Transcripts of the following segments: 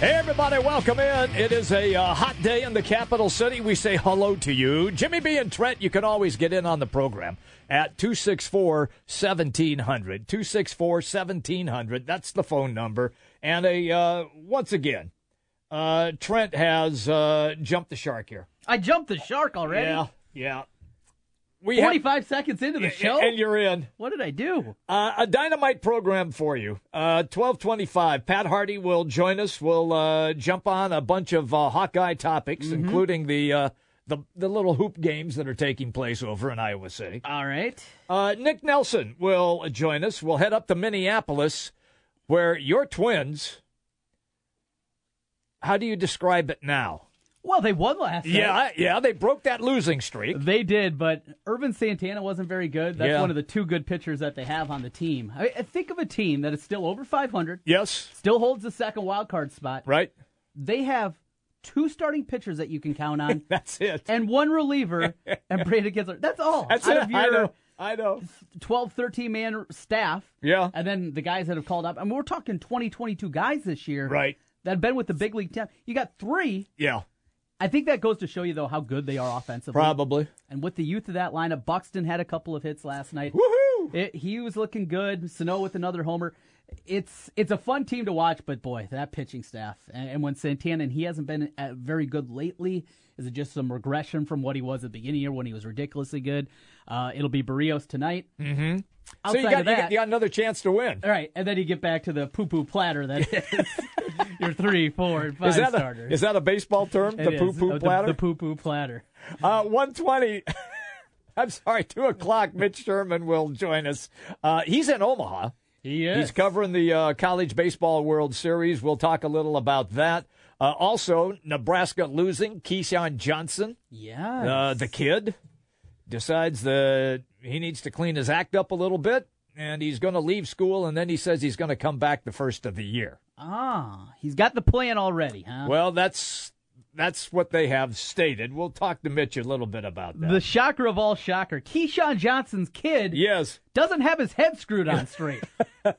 Hey, everybody, welcome in. It is a uh, hot day in the capital city. We say hello to you. Jimmy B and Trent, you can always get in on the program at 264 1700. 264 1700. That's the phone number. And a uh, once again, uh, Trent has uh, jumped the shark here. I jumped the shark already. Yeah, yeah. We 45 have, seconds into the show. And you're in. What did I do? Uh, a dynamite program for you. Uh, 1225. Pat Harty will join us. We'll uh, jump on a bunch of uh, Hawkeye topics, Mm-hmm. including the, uh, the the little hoop games that are taking place over in Iowa City. All right. Uh, Nick Nelson will join us. We'll head up to Minneapolis, where your twins. How do you describe it now? Well, they won last night. Yeah, yeah, they broke that losing streak. They did, but Ervin Santana wasn't very good. That's Yeah. one of the two good pitchers that they have on the team. I, I think of a team that is still over 500, Yes, still holds the second wild card spot. right. They have two starting pitchers that you can count on, That's it. and one reliever, and Brandon Kintzler. That's all. That's Out it. of I know. I know. 12, 13 man staff. Yeah. And then the guys that have called up. I mean, we're talking 20, 22 guys this year. Right. That have been with the big league team. You got three. Yeah, I think that goes to show you, though, how good they are offensively. probably. And with the youth of that lineup, Buxton had a couple of hits last night. Woohoo! It, he was looking good. Sano with another homer. It's it's a fun team to watch, but boy, that pitching staff. And, and when Santana, and he hasn't been very good lately. Is it just some regression from what he was at the beginning of the year when he was ridiculously good? Uh, it'll be Berrios tonight. Mm-hmm. So you got, of you got you got another chance to win. all right, and then you get back to the poo poo platter that is your three, four, and five Is that a is that a baseball term? It The poo poo Uh, the- platter. The poo poo platter. Uh, one twenty. I'm sorry, two o'clock. Mitch Sherman will join us. Uh, he's in Omaha. He is. He's covering the uh, College Baseball World Series. We'll talk a little about that. Uh, also, Nebraska losing. Keyshawn Johnson, Yeah. uh, the kid, decides that he needs to clean his act up a little bit, and he's going to leave school, and then he says he's going to come back the first of the year. ah, he's got the plan already, huh? Well, that's that's what they have stated. We'll talk to Mitch a little bit about that. The shocker of all shocker, Keyshawn Johnson's kid yes. doesn't have his head screwed on straight.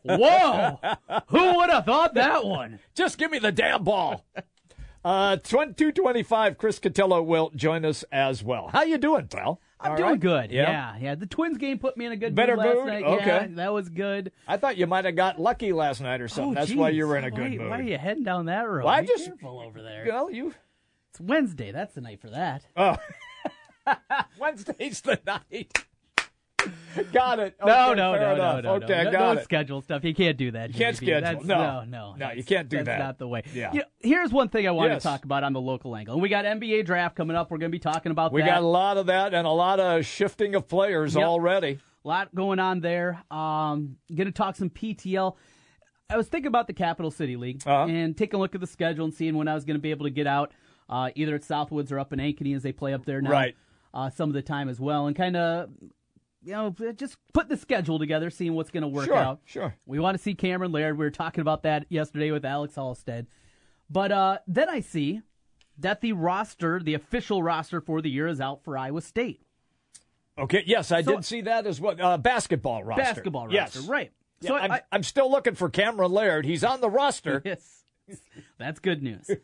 Whoa! Who would have thought that one? Just give me the damn ball. Uh, 225, Chris Cotillo will join us as well. How you doing, pal? I'm All doing right? good. Yeah? Yeah. yeah, The Twins game put me in a good Better mood last mood? night. Okay. Yeah, that was good. I thought you might have got lucky last night or something. Oh, That's why you were in a good why, mood. Why are you heading down that road? Well, I Be just- careful over there. Well, you. Wednesday. That's the night for that. Oh. Wednesday's the night. got it. No, Okay, no, no, no, enough. no, Okay, no, I got no it. schedule stuff. You can't do that. You can't schedule. That's- No. no, no, No, you can't do that's that. not the way. Yeah. You know, here's one thing I want Yes. to talk about on the local angle. We got NBA draft coming up. We're going to be talking about that. We that. got a lot of that and a lot of shifting of players Yep. already. A lot going on there. Um, going to talk some PTL. I was thinking about the Capital City League Uh-huh. and taking a look at the schedule and seeing when I was going to be able to get out, uh, either at Southwoods or up in Ankeny as they play up there now. Right. Uh, some of the time as well, and kind of, you know, just put the schedule together, seeing what's going to work Sure, out. sure. We want to see Cameron Lard. We were talking about that yesterday with Alex Halstead. But uh, then I see that the roster, the official roster for the year, is out for Iowa State. Okay, yes, I So- did see that as well. Uh, basketball roster. Basketball Yes. roster, right. Yeah, So I'm, I, I'm still looking for Cameron Lard. He's on the roster. Yes. That's good news.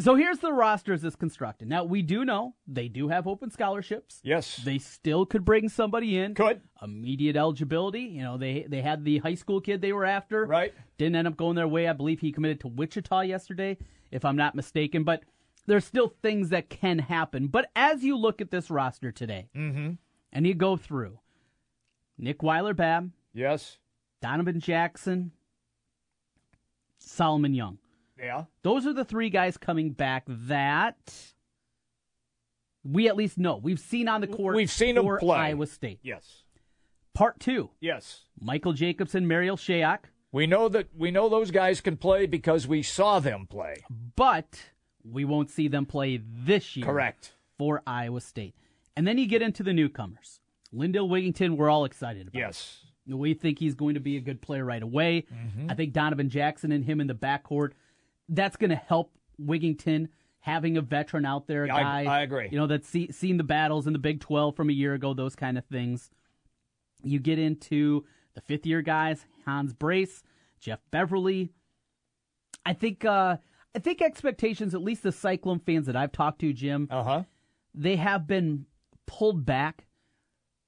so here's the roster as it's constructed. Now, we do know they do have open scholarships. Yes. They still could bring somebody in. Could. Immediate eligibility. You know, they they had the high school kid they were after. Right. Didn't end up going their way. I believe he committed to Wichita yesterday, if I'm not mistaken. But there's still things that can happen. But as you look at this roster today, Mm-hmm. and you go through Nick Weiler Babb, Yes. Donovan Jackson, Solomon Young. Yeah. Those are the three guys coming back that we at least know. We've seen on the court We've seen 'em for play. Iowa State. Yes. Part two, Yes. Michael Jacobson, Marial Shayok. We know that we know those guys can play because we saw them play. but we won't see them play this year. Correct. For Iowa State. And then you get into the newcomers. Lindell Wigginton, we're all excited about. Yes. We think he's going to be a good player right away. Mm-hmm. I think Donovan Jackson and him in the backcourt, that's going to help Wigginton having a veteran out there, a I- guy. I agree. You know, that's see, seen the battles in the Big 12 from a year ago, those kind of things. You get into the fifth year guys, Hans Brase, Jeff Beverly. I think uh, I think expectations, at least the Cyclone fans that I've talked to, Jim, Uh huh. they have been pulled back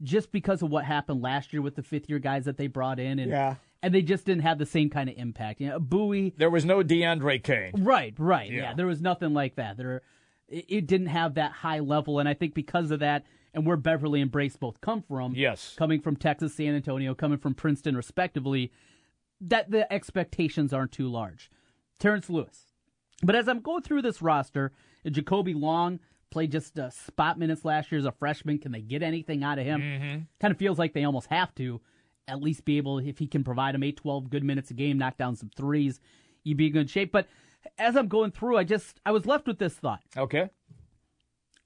just because of what happened last year with the fifth year guys that they brought in and Yeah. And they just didn't have the same kind of impact. You know, Bowie There was no DeAndre Kane. Right, right. Yeah. Yeah. there was nothing like that. There it it didn't have that high level and I think because of that and where Beverly and Brase both come from, Yes. coming from Texas, San Antonio, coming from Princeton respectively, that the expectations aren't too large. Terrence Lewis. But as I'm going through this roster, Jakolby Long played just uh, spot minutes last year as a freshman. Can they get anything out of him? Mm-hmm. Kind of feels like they almost have to at least be able, if he can provide him 8, 12 good minutes a game, knock down some threes, you'd be in good shape. But as I'm going through, I just, I was left with this thought. Okay.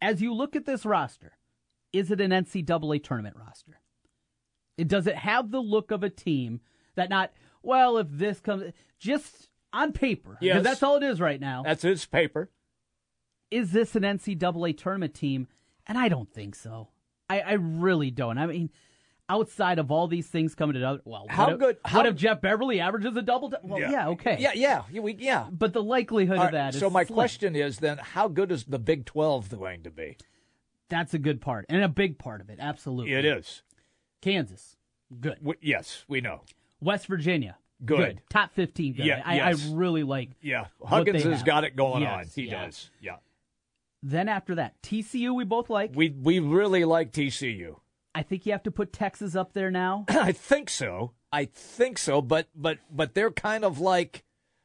As you look at this roster, is it an NCAA tournament roster? It does it have the look of a team that not well if this comes just on paper because Yes. that's all it is right now. That's his paper. is this an NCAA tournament team? And I don't think so. I, I really don't. I mean, outside of all these things coming together, well, How what if, good- how- what if Jeff Beverly averages a double? dou- Well, yeah, okay, Yeah, yeah, yeah, we, yeah. But the likelihood All of right, that is so my slim. question is then, how good is the Big Twelve going to be? That's a good part and a big part of it. Absolutely, It is. Kansas, good. W- yes, we know. West Virginia, Good. Top fifteen, good. Yeah, I, yes. I really like. Yeah, what Huggins has got it going Yes, on. He yeah. does. Yeah, Then after that, TCU we both like. we we really like TCU. I think you have to put Texas up there now. I think so. I think so. But but but they're kind of like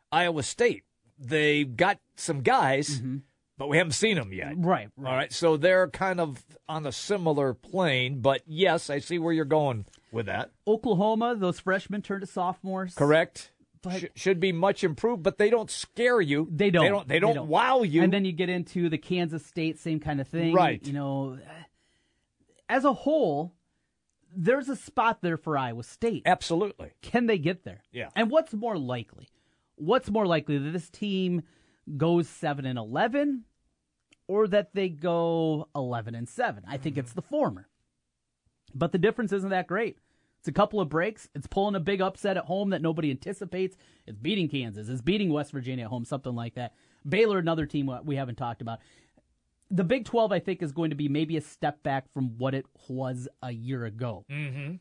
Iowa State. They got some guys, mm-hmm. but we haven't seen them yet. right, right. All right, so they're kind of on a similar plane. But yes, I see where you're going with that. Oklahoma, those freshmen turned to sophomores. Correct. But- Sh- should be much improved, but they don't scare you. They don't. They don't. They don't, wow you. And then you get into the Kansas State, same kind of thing. Right. You know, as a whole, there's a spot there for Iowa State. Absolutely. Can they get there? Yeah. And what's more likely? What's more likely that this team goes seven and eleven, or that they go eleven and seven? I think mm-hmm. it's the former. But the difference isn't that great. It's a couple of breaks. It's pulling a big upset at home that nobody anticipates. It's beating Kansas. It's beating West Virginia at home, something like that. Baylor, another team we haven't talked about. The Big 12, I think, is going to be maybe a step back from what it was a year ago. Mm-hmm.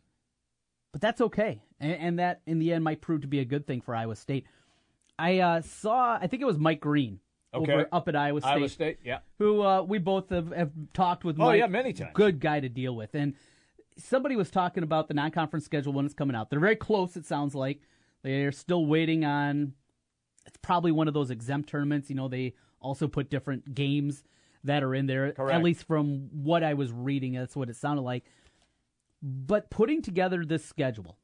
But that's okay. And, and that, in the end, might prove to be a good thing for Iowa State. I uh, saw, I think it was Mike Green Okay. over up at Iowa State, Iowa State. Yeah. who uh, we both have, have talked with. Oh, yeah, many times. Good guy to deal with. And somebody was talking about the non-conference schedule when it's coming out. They're very close. It sounds like they're still waiting on. It's probably one of those exempt tournaments. You know, they also put different games that are in there. Correct. At least from what I was reading, that's what it sounded like. But putting together this schedule,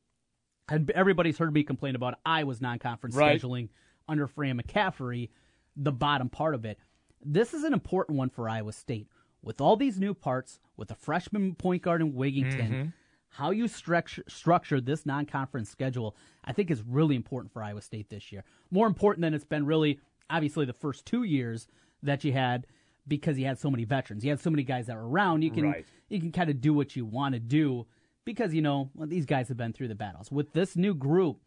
and everybody's heard me complain about Iowa's non-conference Right. scheduling under Fran McCaffery, the bottom part of it. This is an important one for Iowa State. With all these new parts, with a freshman point guard in Wigginton, mm-hmm. how you structure, structure this non-conference schedule, I think is really important for Iowa State this year. More important than it's been really, obviously, the first two years that you had because he had so many veterans. He had so many guys that were around. You can Right. you can kind of do what you want to do because you know well, these guys have been through the battles. With this new group,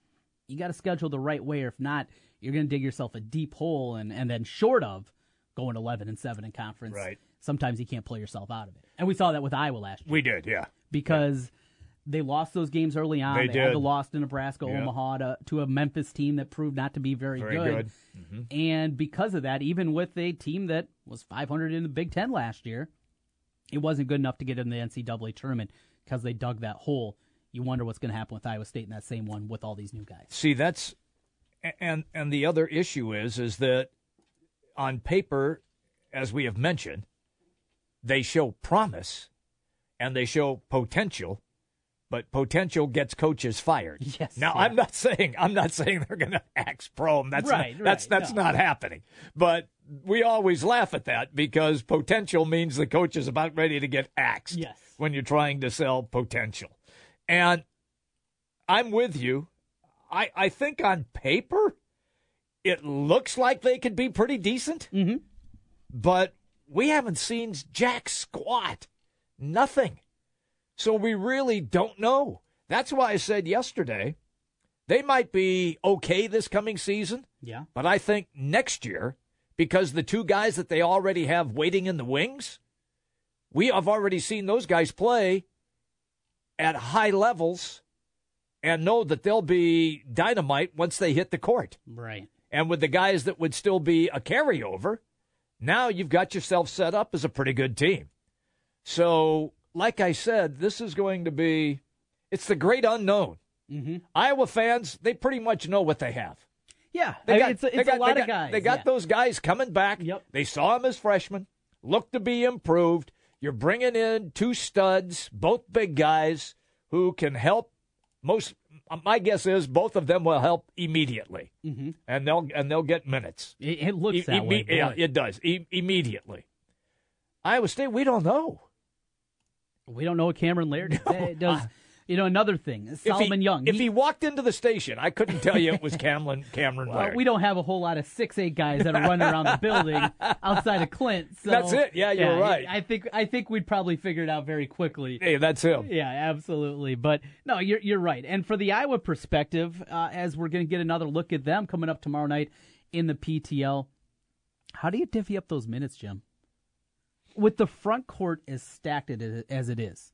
you got to schedule the right way, or if not, you're going to dig yourself a deep hole, and and then short of going 11 and seven in conference, Right. Sometimes you can't pull yourself out of it, and we saw that with Iowa last year We did. Yeah. because they lost those games early on. They had did. loss to Nebraska, Yeah. Omaha, to, to a Memphis team that proved not to be very, good. Very good. good. Mm-hmm. And because of that, even with a team that was 500 in the Big Ten last year, it wasn't good enough to get in the NCAA tournament because they dug that hole. You wonder what's going to happen with Iowa State in that same one with all these new guys. See, that's and and the other issue is is that on paper, as we have mentioned, they show promise and they show potential, but potential gets coaches fired. Yes, Now yeah. I'm not saying I'm not saying they're going to axe Prohm. That's Right, not, that's that's no. not happening. But we always laugh at that because potential means the coach is about ready to get axed Yes. when you're trying to sell potential. And I'm with you. I, I think on paper, it looks like they could be pretty decent. Mm-hmm. But we haven't seen jack squat. Nothing. So we really don't know. That's why I said yesterday they might be okay this coming season. Yeah. But I think next year, because the two guys that they already have waiting in the wings, we have already seen those guys play at high levels and know that they'll be dynamite once they hit the court. Right. And with the guys that would still be a carryover, now you've got yourself set up as a pretty good team. So, like I said, this is going to be it's the great unknown. Mm-hmm. Iowa fans, they pretty much know what they have. Yeah, They I mean, got, it's a, they got- a lot they of got- guys. They got yeah. those guys coming back. Yep. They saw him as freshmen, looked to be improved. You're bringing in two studs, both big guys who can help. Most, my guess is both of them will help immediately, Mhm. and they'll and they'll get minutes. It, it looks E- that way. yeah, it does E- immediately. Iowa State, we don't know. We don't know what Cameron Lard does. You know, another thing, Solomon if he, Young. If he- he walked into the station, I couldn't tell you it was Cameron Cameron Well, Lard. we don't have a whole lot of six eight guys that are running around the building outside of Clint. So, That's it. Yeah, you're right. I think I think we'd probably figure it out very quickly. hey, that's him. Yeah, absolutely. But no, you're you're right. And for the Iowa perspective, uh, as we're going to get another look at them coming up tomorrow night in the PTL, how do you divvy up those minutes, Jim? With the front court as stacked as it is,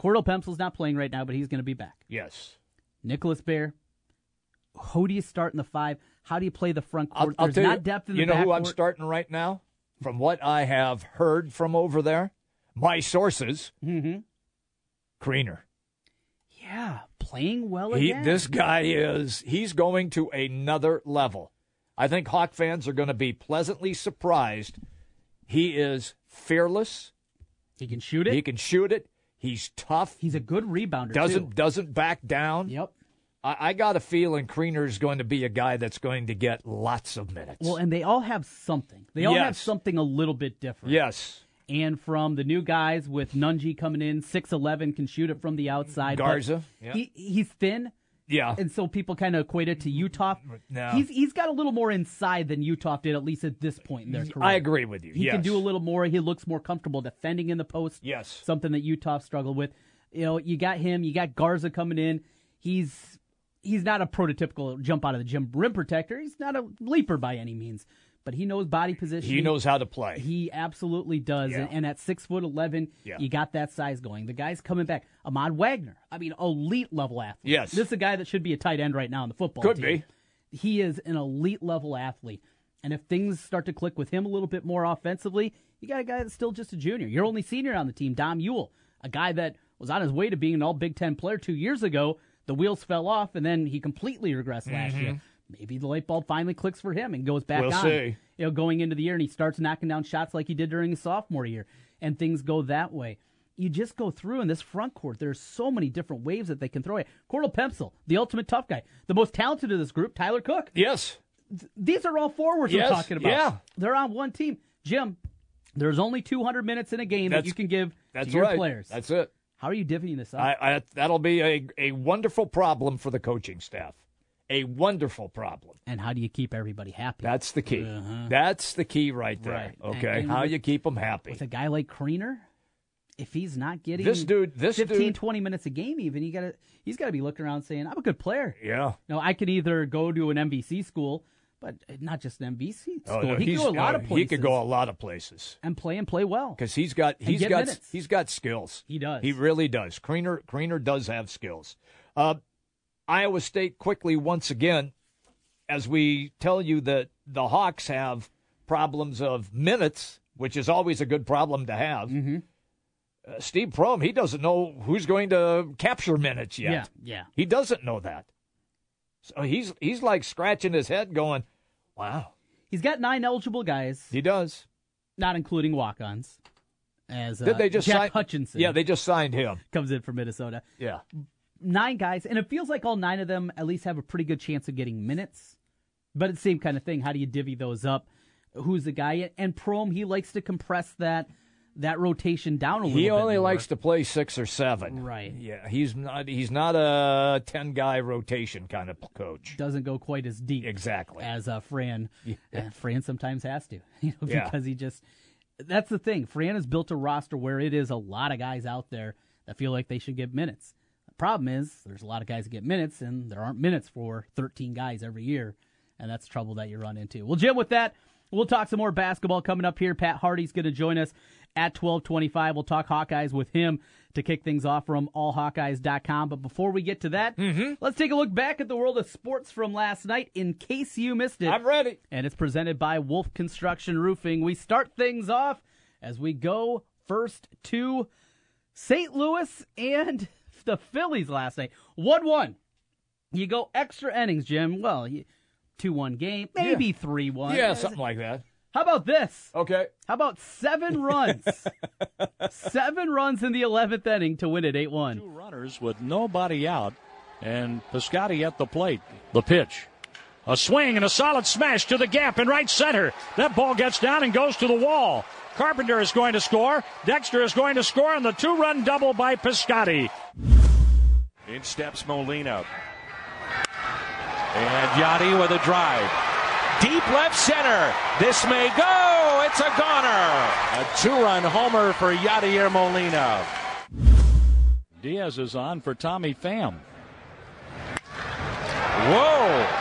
Cordell Pemsl's not playing right now, but he's going to be back. Yes. Nicholas Baer. Who do you start in the five? How do you play the front I'll, court? I'll There's not you, depth in the you know who I'm starting right now? From what I have heard from over there, my sources, Mhm. Kriener. Yeah, playing well He, again. this guy is, he's going to another level. I think Hawk fans are going to be pleasantly surprised. He is fearless. he can shoot it. He can shoot it. He's tough. He's a good rebounder. doesn't too. doesn't back down. Yep. I, I got a feeling Kriener's going to be a guy that's going to get lots of minutes. Well, and they all have something. They all have something a little bit different. yes, And from the new guys with Nunge coming in, six eleven can shoot it from the outside. Garza, yeah. He he's thin, yeah. and so people kind of equate it to Utah. No. He's he's got a little more inside than Utah did, at least at this point in their career. I agree with you. He yes. can do a little more. He looks more comfortable defending in the post. Yes. something that Utah struggled with. You know, you got him. You got Garza coming in. He's he's not a prototypical jump out of the gym rim protector. He's not a leaper by any means, but he knows body position. He knows how to play. He absolutely does. Yeah. And, and at six foot eleven, Yeah. you got that size going. The guy's coming back. Ahmad Wagner. I mean, elite level athlete. Yes. This is a guy that should be a tight end right now in the football Could team. He is an elite level athlete. And if things start to click with him a little bit more offensively, you got a guy that's still just a junior. Your only senior on the team, Dom Uhl, a guy that was on his way to being an all Big Ten player two years ago. The wheels fell off, and then he completely regressed last mm-hmm. year. Maybe the light bulb finally clicks for him and goes back. We'll on. see. You know, going into the year, and he starts knocking down shots like he did during his sophomore year, and things go that way. You just go through in this front court. There's so many different waves that they can throw at. Cordell Pemsl, the ultimate tough guy, the most talented of this group, Tyler Cook. yes. These are all forwards Yes, we're talking about. yeah. They're on one team. Jim, there's only 200 minutes in a game that you can give That's to your right. players. That's it. How are you divvying this up? I, I, that'll be a, a wonderful problem for the coaching staff. A wonderful problem. and how do you keep everybody happy? That's the key. That's the key right there. Right. Okay. And- and How with- you keep them happy. With a guy like Kriener, if he's not getting This dude- this 15, dude- 20 minutes a game, even, you gotta, he's got to be looking around saying, I'm a good player. yeah. No, I could either go to an MVC school, but not just an MVC school. Oh, no, he could go a lot oh, of places. He could go a lot of places and play and play well. because he's got he's got minutes. he's got skills. He does. He really does. Kriener Kriener does have skills. Uh, Iowa State quickly once again, as we tell you that the Hawks have problems of minutes, which is always a good problem to have. Mm-hmm. Uh, Steve Prohm, he doesn't know who's going to capture minutes yet. Yeah, yeah. He doesn't know that. So he's he's like scratching his head, going, "Wow." He's got nine eligible guys, He does. not including walk-ons. As uh, Did they just Jack sign Hutchinson Yeah, they just signed him. comes in from Minnesota. Yeah. Nine guys, and it feels like all nine of them at least have a pretty good chance of getting minutes. But it's the same kind of thing. How do you divvy those up? Who's the guy? And Prohm, he likes to compress that that rotation down a little He only likes to play six or seven. Right. Yeah, he's not. He's not a ten guy rotation kind of coach. doesn't go quite as deep Exactly. as uh, Fran. Uh, Fran sometimes has to, you know, Yeah. because he just. That's the thing. Fran has built a roster where it is a lot of guys out there that feel like they should get minutes. Problem is there's a lot of guys that get minutes, and there aren't minutes for 13 guys every year, and that's trouble that you run into. Well, Jim, with that, we'll talk some more basketball coming up here. Pat Harty's going to join us at 12:25. We'll talk Hawkeyes with him to kick things off from allhawkeyes.com. But before we get to that, mm-hmm. let's take a look back at the world of sports from last night in case you missed it. I'm ready. and it's presented by Wolf Construction Roofing. We start things off as we go first to St. Louis and the Phillies last night. 1 1. You go extra innings, Jim. Well, 2 1 game, maybe 3 1. Yeah, something like that. How about this? Okay. How about seven runs? seven runs in the 11th inning to win it 8 1. Two runners with nobody out, and Piscotti at the plate. The pitch. A swing and a solid smash to the gap in right center. That ball gets down and goes to the wall. Carpenter is going to score. Dexter is going to score on the two run double by Piscotti. In steps Molina. And Yadi with a drive. Deep left center. This may go. It's a goner. A two-run homer for Yadier Molina. Diaz is on for Tommy Pham. Whoa.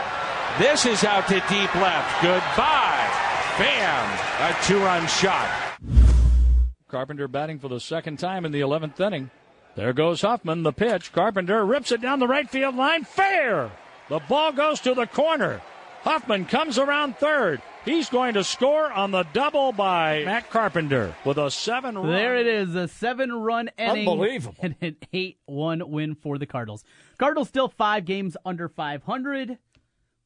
This is out to deep left. Goodbye. Bam. A two-run shot. Carpenter batting for the second time in the 11th inning. There goes Huffman, the pitch. Carpenter rips it down the right field line. Fair! The ball goes to the corner. Huffman comes around third. He's going to score on the double by Matt Carpenter with a seven run. There it is, a seven-run inning, Unbelievable. and an eight-one win for the Cardinals. Cardinals still five games under 500.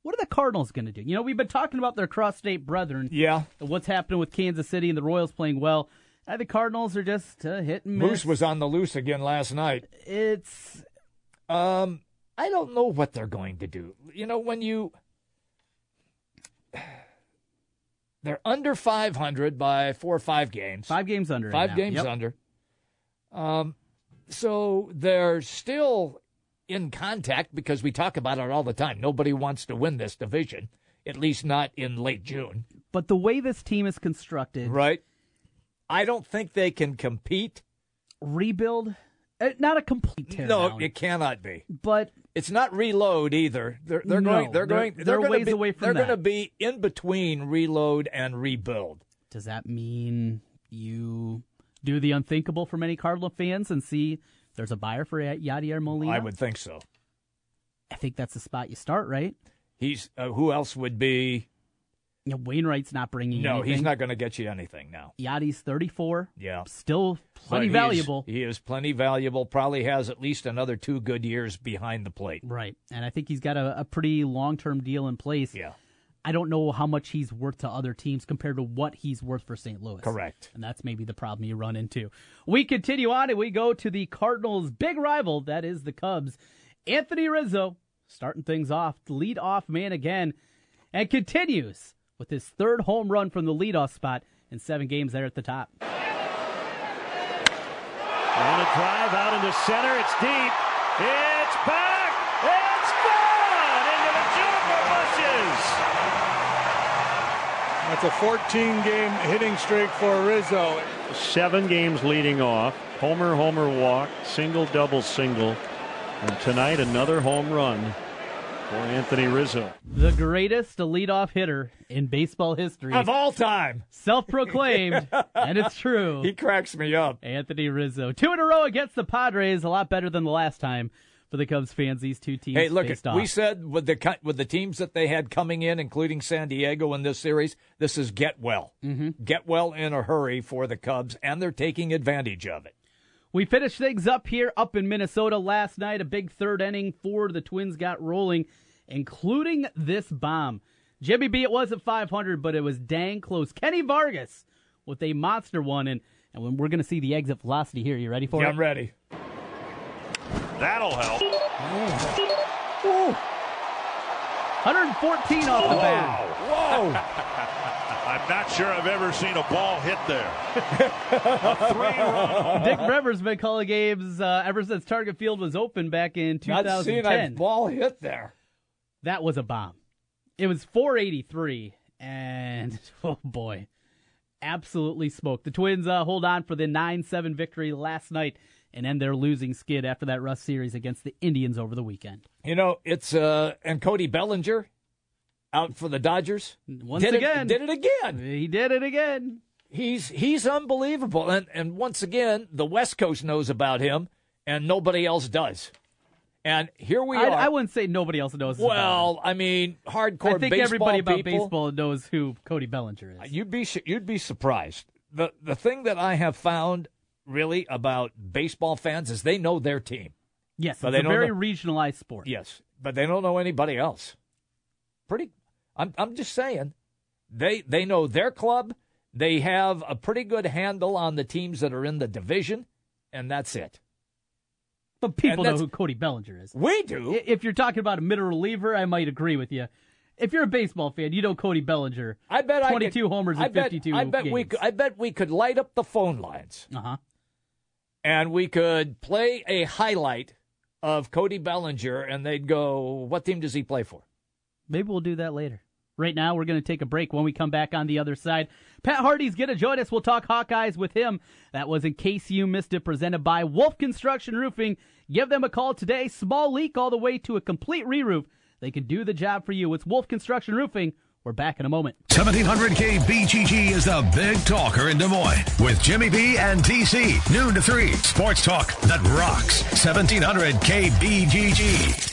What are the Cardinals going to do? You know, we've been talking about their cross-state brethren. Yeah. What's happening with Kansas City and the Royals playing well? Uh, the Cardinals are just uh, hit and miss. Moose was on the loose again last night. It's Um, I don't know what they're going to do. You know, when you they're under 500 by four or five games. five games under. right Five now. games Yep. under. Um, so they're still in contact because we talk about it all the time. Nobody wants to win this division, at least not in late June, But the way this team is constructed, right? I don't think they can compete. rebuild, uh, not a complete tear No, it cannot be. but It's not reload either. They're they're No, going they're they're- going they're gonna ways be, away from They're going to be in between reload and rebuild. does that mean you do the unthinkable for many Cardinal fans and see there's a buyer for Yadier Molina? I would think so. I think that's the spot you start, right? He's uh, who else would be? You know, Wainwright's not bringing you No, anything. he's not going to get you anything now. Yadi's 34, Yeah. still plenty But valuable. He is plenty valuable. Probably has at least another two good years behind the plate. Right. And I think he's got a, a pretty long term deal in place. Yeah, I don't know how much he's worth to other teams compared to what he's worth for St. Louis. correct. And that's maybe the problem you run into. We continue on and we go to the Cardinals' big rival, that is the Cubs. Anthony Rizzo starting things off, lead off man again, and continues with his third home run from the leadoff spot in seven games there at the top. And a drive out into center. It's deep. It's back. It's gone into the juniper bushes. That's a 14 game hitting streak for Rizzo. Seven games leading off. Homer, homer, walk. Single, double, single. And tonight, another home run for Anthony Rizzo. The greatest leadoff hitter in baseball history, Of all time, self proclaimed, and it's true. he cracks me up. Anthony Rizzo. Two in a row against the Padres, a lot better than the last time for the Cubs fans. These two teams Hey, look, faced it, off. we said with the with the teams that they had coming in, including San Diego in this series, this is get well, mm-hmm. get well in a hurry for the Cubs, and they're taking advantage of it. We finished things up here up in Minnesota last night. A big third inning for the Twins got rolling, including this bomb. Jimmy B, it wasn't 500, but it was dang close. Kenny Vargas with a monster one, and, and when we're going to see the exit velocity here. You ready for Yeah, it? I'm ready. That'll help. Ooh, 114 off the bat. Whoa! I'm not sure I've ever seen a ball hit there. three-run Dick Rivers has been calling games uh, ever since Target Field was open back in 2010. Not seen a ball hit there. That was a bomb. It was 483, and oh boy, absolutely smoked. The Twins uh, hold on for the 9 7 victory last night and end their losing skid after that Rust series against the Indians over the weekend. You know, it's uh and Cody Bellinger out for the Dodgers. Once did again, it, did it again. he did it again. He's he's unbelievable, and and once again, the West Coast knows about him, and nobody else does. And here we I, are. I wouldn't say nobody else knows. well, I mean, hardcore I think baseball everybody about people, baseball knows who Cody Bellinger is. You'd be you'd be surprised. the The thing that I have found really about baseball fans is they know their team. yes, but it's they a very know- regionalized sport. Yes, but they don't know anybody else. Pretty. I'm I'm just saying, they they know their club. They have a pretty good handle on the teams that are in the division, and that's it. But people know who Cody Bellinger is. We do. If you're talking about a middle reliever, I might agree with you. If you're a baseball fan, you know Cody Bellinger. I bet I 22 could, homers in I bet, 52 I bet games. could, I bet we could light up the phone lines Uh huh. And we could play a highlight of Cody Bellinger, and they'd go, "What team does he play for?" Maybe we'll do that later. Right now, we're going to take a break. When we come back on the other side, Pat Harty's going to join us. We'll talk Hawkeyes with him. That was in case you missed it, presented by Wolf Construction Roofing. Give them a call today. Small leak all the way to a complete re-roof. They can do the job for you. It's Wolf Construction Roofing. We're back in a moment. 1700K BGG is the big talker in Des Moines with Jimmy B and TC. Noon to 3. Sports talk that rocks. 1700K BGG.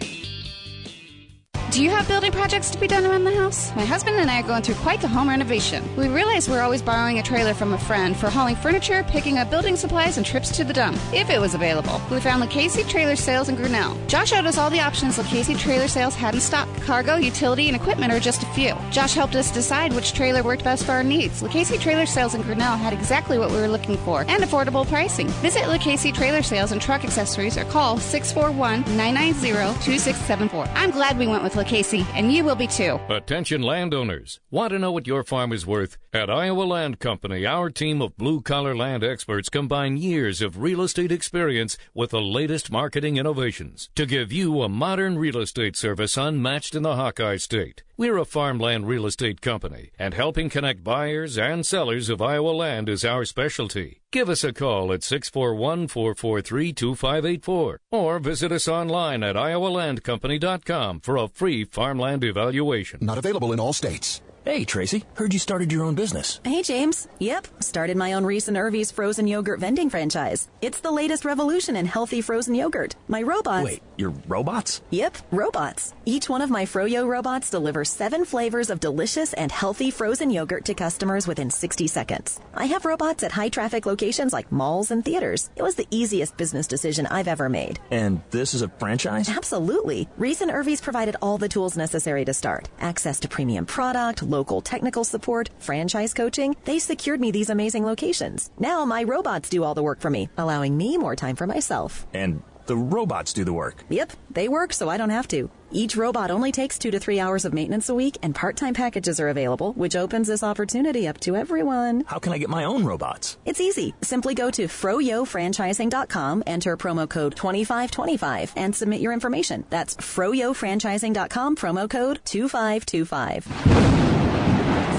Do you have building projects to be done around the house? My husband and I are going through quite the home renovation. We realize we're always borrowing a trailer from a friend for hauling furniture, picking up building supplies, and trips to the dump, if it was available. We found Lucchese Trailer Sales in Grinnell. Josh showed us all the options Lucchese Trailer Sales had in stock. Cargo, utility, and equipment are just a few. Josh helped us decide which trailer worked best for our needs. Lucchese Trailer Sales in Grinnell had exactly what we were looking for and affordable pricing. Visit Lucchese Trailer Sales and Truck Accessories or call 641 990 2674. I'm glad we went with Lucchese, and you will be too. Attention landowners. Want to know what your farm is worth? At Iowa Land Company, our team of blue collar land experts combine years of real estate experience with the latest marketing innovations to give you a modern real estate service unmatched in the Hawkeye State. We're a farmland real estate company, and helping connect buyers and sellers of Iowa land is our specialty. Give us a call at 641 443 2584 or visit us online at iowalandcompany.com for a free farmland evaluation. Not available in all states. Hey, Tracy, heard you started your own business. Hey, James. Yep, started my own Reis and Irvy's frozen yogurt vending franchise. It's the latest revolution in healthy frozen yogurt. My robots. Wait, your robots? Yep, robots. Each one of my Froyo robots delivers seven flavors of delicious and healthy frozen yogurt to customers within 60 seconds. I have robots at high traffic locations like malls and theaters. It was the easiest business decision I've ever made. And this is a franchise? Absolutely. Reis and Irvy's provided all the tools necessary to start. Access to premium product, local technical support, franchise coaching. They secured me these amazing locations. Now my robots do all the work for me, allowing me more time for myself. And the robots do the work. Yep, they work so I don't have to. Each robot only takes two to three hours of maintenance a week, and part time packages are available, which opens this opportunity up to everyone. How can I get my own robots? It's easy. Simply go to froyofranchising.com, enter promo code 2525, and submit your information. That's froyofranchising.com, promo code 2525.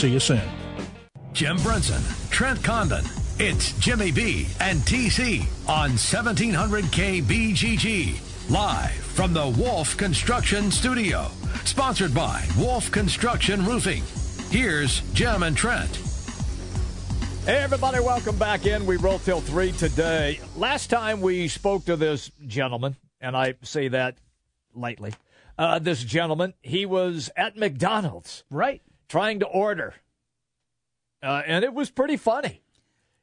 See you soon. Jim Brunson, Trent Condon. It's Jimmy B and TC on 1700 KBGG. Live from the Wolf Construction Studio. Sponsored by Wolf Construction Roofing. Here's Jim and Trent. Hey, everybody, welcome back in. We roll till three today. Last time we spoke to this gentleman, and I say that lightly, uh, this gentleman, he was at McDonald's. Right. Trying to order. Uh, and it was pretty funny.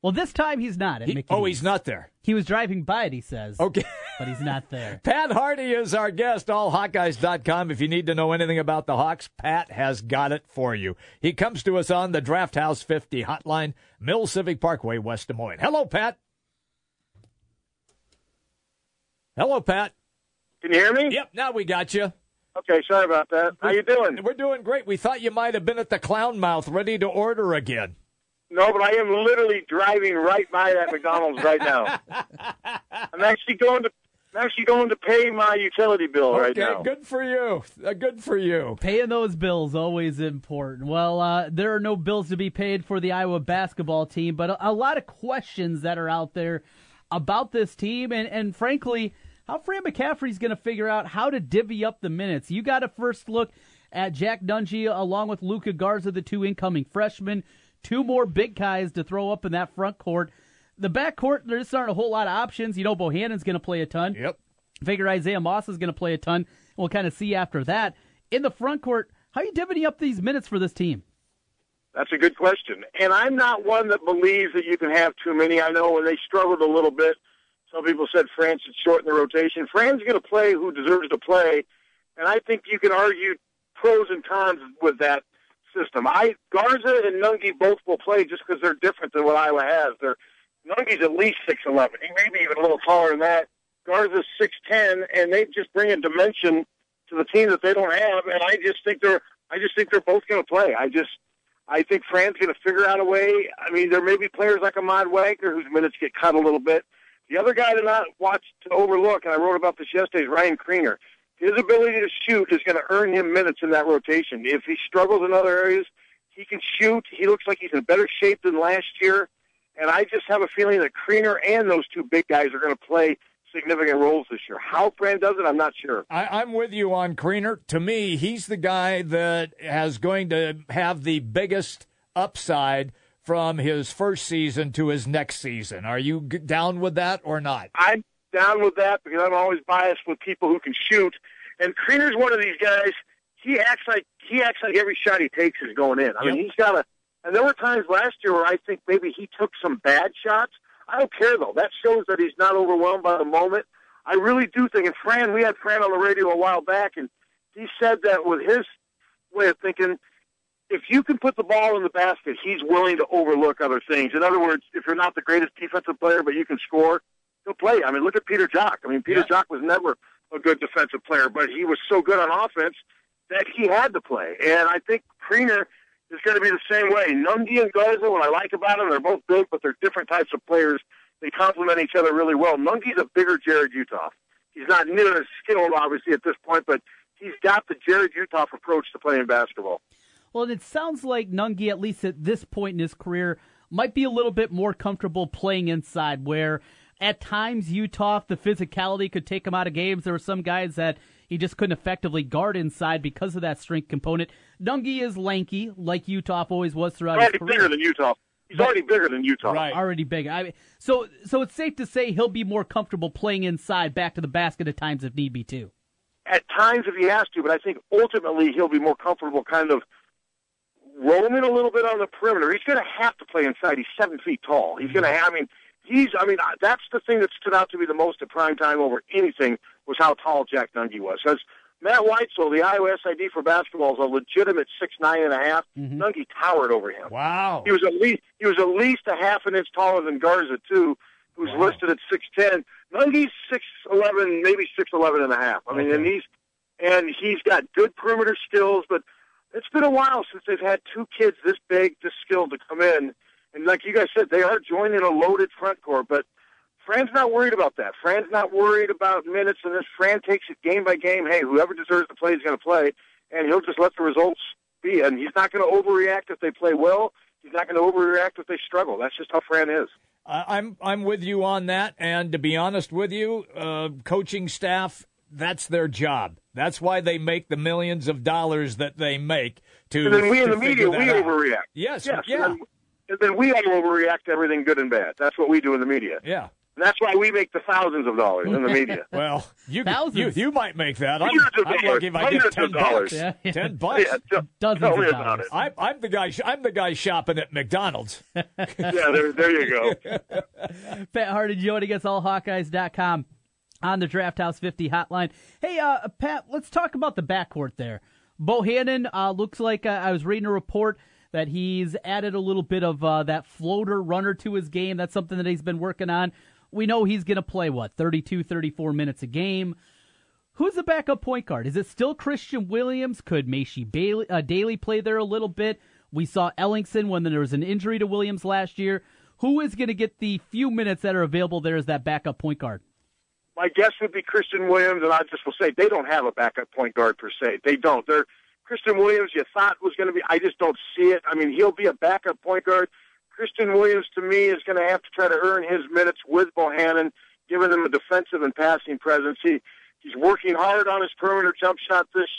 Well, this time he's not at He- Mickey oh, he's not there. He was driving by it, he says. Okay. But he's not there. Pat Harty is our guest, allhawkeyes.com. If you need to know anything about the Hawks, Pat has got it for you. He comes to us on the Draft House 50 hotline, Mill Civic Parkway, West Des Moines. Hello, Pat. Hello, Pat. Can you hear me? Yep, now we got you. Okay, sorry about that. How you doing? We're doing great. We thought you might have been at the clown mouth ready to order again. No, but I am literally driving right by that McDonald's right now. I'm actually going to I'm actually going to pay my utility bill right okay, now. good for you. Uh, good for you. Paying those bills always important. Well, uh, there are no bills to be paid for the Iowa basketball team, but a, a lot of questions that are out there about this team, and and frankly, how Fran McCaffery's going to figure out how to divvy up the minutes. You got to first look at Jack Nunge along with Luka Garza, the two incoming freshmen, two more big guys to throw up in that front court. The back court, there just aren't a whole lot of options. You know, Bohannon's going to play a ton. Yep. Figure Isaiah Moss is going to play a ton. We'll kind of see after that. In the front court, how are you divvying up these minutes for this team? That's a good question. And I'm not one that believes that you can have too many. I know when they struggled a little bit, some people said France should shorten the rotation. Fran's going to play who deserves to play, and I think you can argue pros and cons with that system. I Garza and Nunge both will play just because they're different than what Iowa has. They're Nunge's at least six eleven. He may be even a little taller than that. Garza's six ten, and they just bring a dimension to the team that they don't have. And I just think they're I just think they're both going to play. I just I think Fran's going to figure out a way. I mean, there may be players like Ahmad Wagner whose minutes get cut a little bit. The other guy to not watch to overlook, and I wrote about this yesterday, is Ryan Kriener. His ability to shoot is going to earn him minutes in that rotation. If he struggles in other areas, he can shoot. He looks like he's in better shape than last year. And I just have a feeling that Kriener and those two big guys are going to play significant roles this year. How Fran does it, I'm not sure. I, I'm with you on Kriener. To me, he's the guy that has going to have the biggest upside from his first season to his next season. Are you down with that or not? I'm down with that because I'm always biased with people who can shoot. And Kriener's one of these guys. He acts like he acts like every shot he takes is going in. I mean, he's got a. And there were times last year where I think maybe he took some bad shots. I don't care though. That shows that he's not overwhelmed by the moment. I really do think. And Fran, we had Fran on the radio a while back, and he said that with his way of thinking, if you can put the ball in the basket, he's willing to overlook other things. In other words, if you're not the greatest defensive player, but you can score, he'll play. I mean, look at Peter Jok. I mean, Peter Jok was never a good defensive player, but he was so good on offense that he had to play. And I think Kriener is going to be the same way. Nunge and Garza, what I like about them, they're both big, but they're different types of players. They complement each other really well. Nunge's a bigger Jared Uthoff. He's not near as skilled, obviously, at this point, but he's got the Jared Uthoff approach to playing basketball. Well, and it sounds like Nunge, at least at this point in his career, might be a little bit more comfortable playing inside, where at times Utah, the physicality could take him out of games. There were some guys that he just couldn't effectively guard inside because of that strength component. Nunge is lanky, like Utah always was throughout Well, his he's career. bigger than Utah. He's already bigger than Utah. Right. Already big. I mean, so so it's safe to say he'll be more comfortable playing inside, back to the basket at times if need be too. At times, if he has to, but I think ultimately he'll be more comfortable, kind of roaming a little bit on the perimeter. He's going to have to play inside. He's seven feet tall. He's going to. have. I mean, he's. I mean, that's the thing that stood out to me the most at prime time over anything was how tall Jack Nunge was. Because Matt Weitzel, the Iowa SID for basketball, is a legitimate six nine and a half. Mm-hmm. Nunge towered over him. Wow. He was at least he was at least a half an inch taller than Garza too, who's Wow. listed at six ten. Nunge's six eleven, maybe six eleven and a half. I mean, and he's and he's got good perimeter skills, but it's been a while since they've had two kids this big, this skilled to come in. And like you guys said, they are joining a loaded front court, but Fran's not worried about that. Fran's not worried about minutes and this. Fran takes it game by game. Hey, whoever deserves to play is going to play, and he'll just let the results be. And he's not going to overreact if they play well. He's not going to overreact if they struggle. That's just how Fran is. I'm I'm with you on that, and to be honest with you, uh, coaching staff that's their job. That's why they make the millions of dollars that they make. To And then we in the media, we out. overreact. Yes, yes. yeah. And then, and then we all overreact to everything good and bad. That's what we do in the media. Yeah. And that's why we make the thousands of dollars in the media. Well, you, you you might make that. I'm, Hundreds of I'm dollars. lucky if I get ten of dollars. bucks. Yeah, yeah. Ten bucks. Yeah, tell- Dozens tell of me about dollars. it. I'm, I'm the guy. I'm the guy shopping at McDonald's. Yeah, there, there you go. Pat Harty joining us, allhawkeyes.com on the Draft House 50 hotline. Hey, uh, Pat, let's talk about the backcourt there. Bohannon uh, looks like uh, I was reading a report that he's added a little bit of uh, that floater runner to his game. That's something that he's been working on. We know he's going to play, what, 32, 34 minutes a game. Who's the backup point guard? Is it still Christian Williams? Could Macy Bailey, uh, Dailey play there a little bit? We saw Ellingson when there was an injury to Williams last year. Who is going to get the few minutes that are available there as that backup point guard? My guess would be Christian Williams, and I just will say they don't have a backup point guard per se. They don't. They're Christian Williams. You thought was going to be. I just don't see it. I mean, he'll be a backup point guard. Christian Williams, to me, is going to have to try to earn his minutes with Bohannon, giving him a defensive and passing presence. He he's working hard on his perimeter jump shot this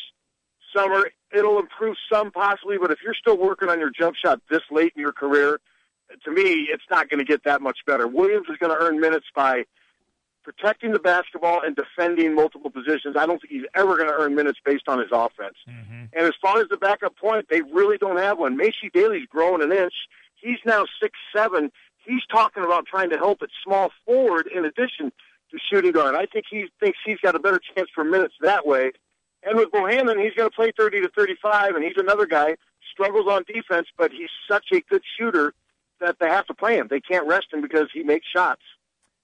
summer. It'll improve some possibly, but if you're still working on your jump shot this late in your career, to me, it's not going to get that much better. Williams is going to earn minutes by protecting the basketball and defending multiple positions. I don't think he's ever going to earn minutes based on his offense. Mm-hmm. And as far as the backup point, they really don't have one. Macy Dailey's growing an inch. He's now six seven. He's talking about trying to help at small forward in addition to shooting guard. I think he thinks he's got a better chance for minutes that way. And with Bohannon, he's going to play 30 to 35, and he's another guy struggles on defense, but he's such a good shooter that they have to play him. They can't rest him because he makes shots.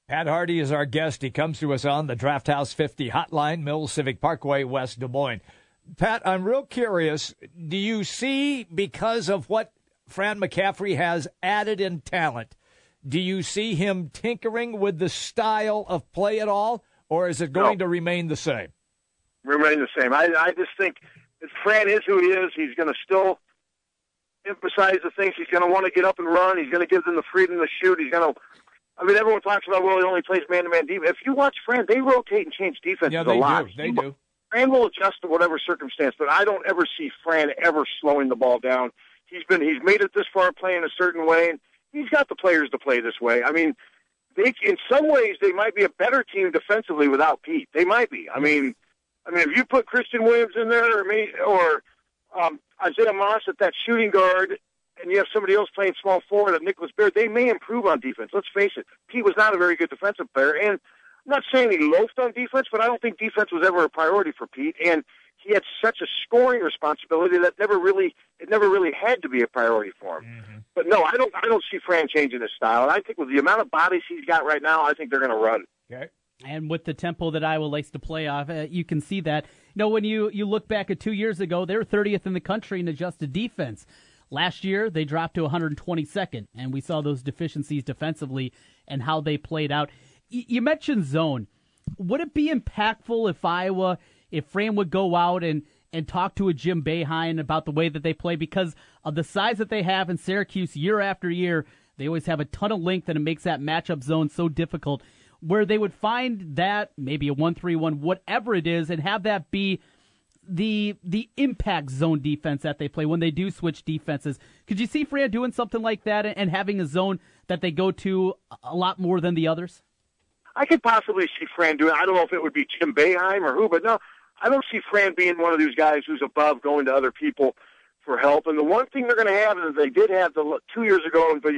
Pat Harty is our guest. He comes to us on the Draft House 50 hotline, Mills Civic Parkway, West Des Moines. Pat, I'm real curious. Do you see, because of what Fran McCaffery has added in talent, do you see him tinkering with the style of play at all, or is it going to remain the same? remain the same. I, I just think Fran is who he is. He's going to still emphasize the things. He's going to want to get up and run. He's going to give them the freedom to shoot. He's going to. I mean, everyone talks about well, he only plays man-to-man defense. If you watch Fran, they rotate and change defenses Yeah, a lot. do. They do. Fran will adjust to whatever circumstance, but I don't ever see Fran ever slowing the ball down. He's been he's made it this far playing a certain way, and he's got the players to play this way. I mean, they in some ways they might be a better team defensively without Pete. They might be. I mean, I mean if you put Christian Williams in there or me or um, Isaiah Moss at that shooting guard, and you have somebody else playing small forward, at Nicholas Baer, they may improve on defense. Let's face it, Pete was not a very good defensive player, and I'm not saying he loafed on defense, but I don't think defense was ever a priority for Pete. And he had such a scoring responsibility that never really it never really had to be a priority for him. But no, I don't I don't see Fran changing his style. And I think with the amount of bodies he's got right now, I think they're going to run. Okay. And with the tempo that Iowa likes to play off, uh, you can see that. You know, when you, you look back at two years ago, they were 30th in the country in adjusted defense. Last year, they dropped to 122nd, and we saw those deficiencies defensively and how they played out. Y- you mentioned zone. Would it be impactful if Iowa, if Fran would go out and, and talk to a Jim Boeheim about the way that they play? Because of the size that they have in Syracuse year after year, they always have a ton of length, and it makes that matchup zone so difficult where they would find that maybe a one three one, whatever it is, and have that be the the impact zone defense that they play when they do switch defenses. Could you see Fran doing something like that and having a zone that they go to a lot more than the others? I could possibly see Fran doing. I don't know if it would be Jim Boeheim or who, but no, I don't see Fran being one of these guys who's above going to other people for help. And the one thing they're going to have is they did have the two years ago, but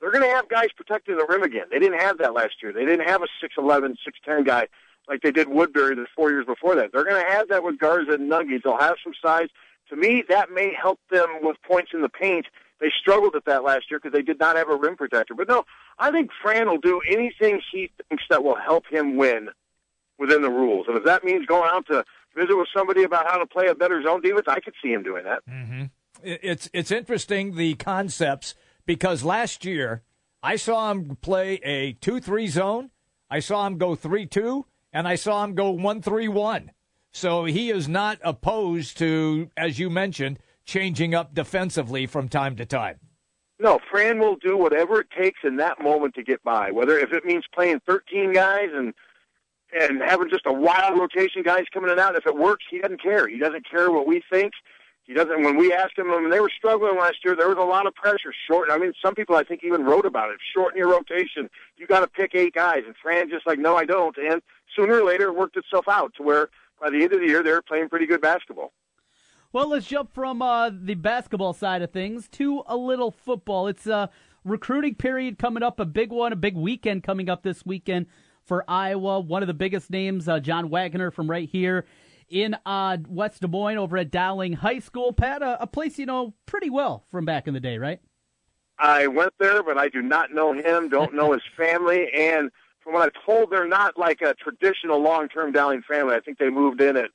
they're going to have guys protecting the rim again. They didn't have that last year. They didn't have a 6'11", 6'10 guy like they did Woodbury the four years before that. They're going to have that with Garza and Nunge's. They'll have some size. To me, that may help them with points in the paint. They struggled at that last year because they did not have a rim protector. But no, I think Fran will do anything he thinks that will help him win within the rules. And if that means going out to visit with somebody about how to play a better zone defense, I could see him doing that. Mm-hmm. It's it's interesting the concepts because last year I saw him play a two-three zone. I saw him go three-two and I saw him go one three one. So he is not opposed to, as you mentioned, changing up defensively from time to time. No, Fran will do whatever it takes in that moment to get by. Whether if it means playing 13 guys and and having just a wild rotation guys coming in and out, if it works, he doesn't care. He doesn't care what we think. He doesn't. When we asked him, when they were struggling last year, there was a lot of pressure. Short. I mean, some people I think even wrote about it. Shorten your rotation. You got to pick eight guys, and Fran just like, no, I don't. And sooner or later, it worked itself out to where by the end of the year, they're playing pretty good basketball. Well, let's jump from uh, the basketball side of things to a little football. It's a recruiting period coming up, a big one, a big weekend coming up this weekend for Iowa. One of the biggest names, uh, John Waggoner from right here in uh, West Des Moines over at Dowling High School. Pat, a, a place you know pretty well from back in the day, right? I went there, but I do not know him, don't know his family, and from what I'm told, they're not like a traditional long-term Dowling family. I think they moved in at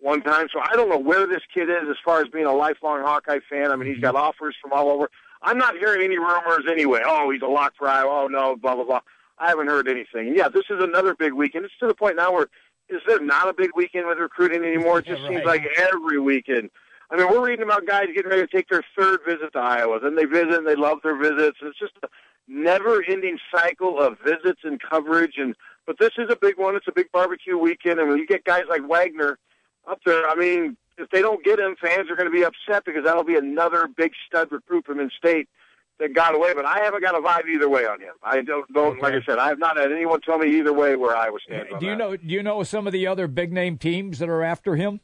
one time, so I don't know where this kid is as far as being a lifelong Hawkeye fan. I mean, he's got offers from all over. I'm not hearing any rumors anyway. Oh, he's a lock for Iowa. Oh no, blah blah blah. I haven't heard anything. And yeah, this is another big weekend. It's to the point now where is there not a big weekend with recruiting anymore? It just right. seems like every weekend. I mean, we're reading about guys getting ready to take their third visit to Iowa. Then they visit and they love their visits. It's just a never-ending cycle of visits and coverage. And but this is a big one. It's a big barbecue weekend, and when you get guys like Waggoner up there, I mean, if they don't get him, fans are going to be upset because that'll be another big stud recruit from in-state that got away, but I haven't got a vibe either way on him. I don't, don't okay. like I said, I have not had anyone tell me either way where I was standing. Do you that. know? Do you know some of the other big name teams that are after him?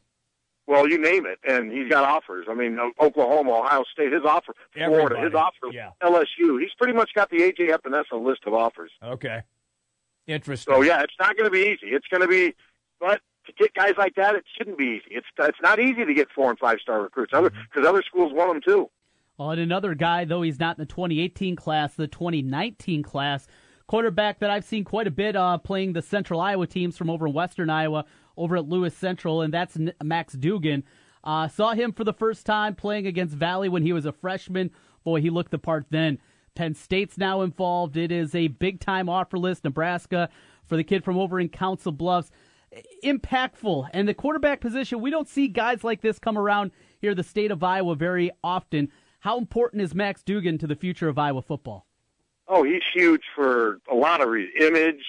Well, you name it, and he's got offers. I mean, Oklahoma, Ohio State, his offer, Florida, Everybody. his offer, yeah. LSU. He's pretty much got the AJ Epenesa list of offers. Okay, interesting. So yeah, it's not going to be easy. It's going to be, but to get guys like that, it shouldn't be easy. It's it's not easy to get four and five star recruits, other because mm-hmm. other schools want them too. And another guy, though he's not in the 2018 class, the 2019 class, quarterback that I've seen quite a bit uh, playing the Central Iowa teams from over in Western Iowa, over at Lewis Central, and that's Max Duggan. Uh, saw him for the first time playing against Valley when he was a freshman. Boy, he looked the part then. Penn State's now involved. It is a big time offer list. Nebraska for the kid from over in Council Bluffs. Impactful. And the quarterback position, we don't see guys like this come around here, the state of Iowa, very often. How important is Max Duggan to the future of Iowa football? Oh, he's huge for a lot of reasons. Image,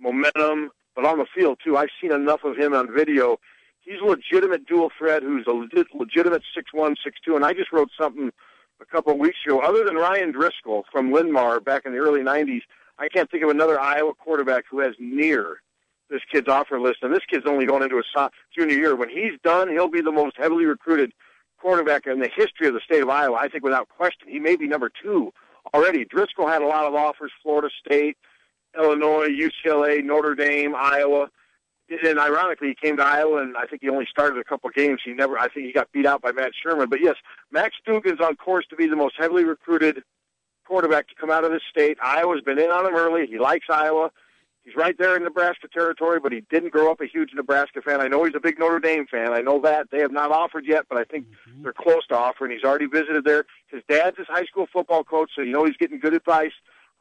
momentum, but on the field too. I've seen enough of him on video. He's a legitimate dual threat who's a legit, legitimate six one, six two. And I just wrote something a couple of weeks ago. Other than Ryan Driscoll from Linn-Mar back in the early '90s, I can't think of another Iowa quarterback who has near this kid's offer list. And this kid's only going into a junior year. When he's done, he'll be the most heavily recruited quarterback in the history of the state of Iowa. I think without question, he may be number two already. Driscoll had a lot of offers: Florida State, Illinois, UCLA, Notre Dame, Iowa. And ironically, he came to Iowa, and I think he only started a couple games. He never, I think, he got beat out by Matt Sherman. But yes, Max Duggan's on course to be the most heavily recruited quarterback to come out of this state. Iowa's been in on him early. He likes Iowa. He's right there in Nebraska territory, but he didn't grow up a huge Nebraska fan. I know he's a big Notre Dame fan. I know that. They have not offered yet, but I think mm-hmm. they're close to offering. He's already visited there. His dad's his high school football coach, so you know he's getting good advice.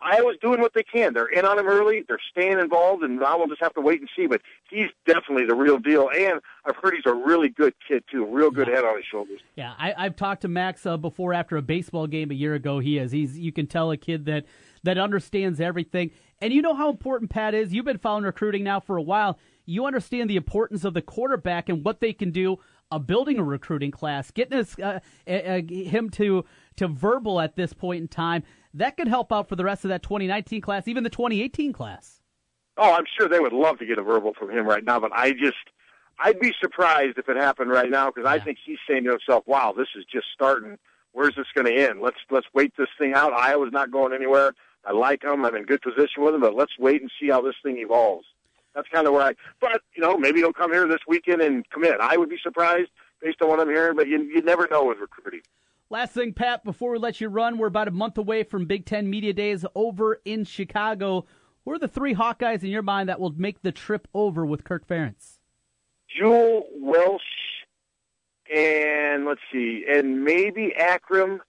Iowa's doing what they can. They're in on him early. They're staying involved, and now we'll just have to wait and see. But he's definitely the real deal, and I've heard he's a really good kid too. Real good yeah. head on his shoulders. Yeah, I, I've talked to Max uh, before after a baseball game a year ago. He is. He's. You can tell a kid that that understands everything. And you know how important Pat is. You've been following recruiting now for a while. You understand the importance of the quarterback and what they can do uh, building a recruiting class, getting us, uh, uh, him to to verbal at this point in time. That could help out for the rest of that 2019 class, even the 2018 class. Oh, I'm sure they would love to get a verbal from him right now, but I just, I'd be surprised if it happened right now because yeah. I think he's saying to himself, "Wow, this is just starting. Where's this going to end? Let's let's wait this thing out. Iowa's not going anywhere. I like him. I'm in good position with him, but let's wait and see how this thing evolves." That's kind of where I. But you know, maybe he'll come here this weekend and commit. I would be surprised based on what I'm hearing, but you you never know with recruiting. Last thing, Pat, before we let you run, we're about a month away from Big Ten Media Days over in Chicago. Who are the three Hawkeyes in your mind that will make the trip over with Kirk Ferentz? Jewell Welsh, and let's see, and maybe Akrum.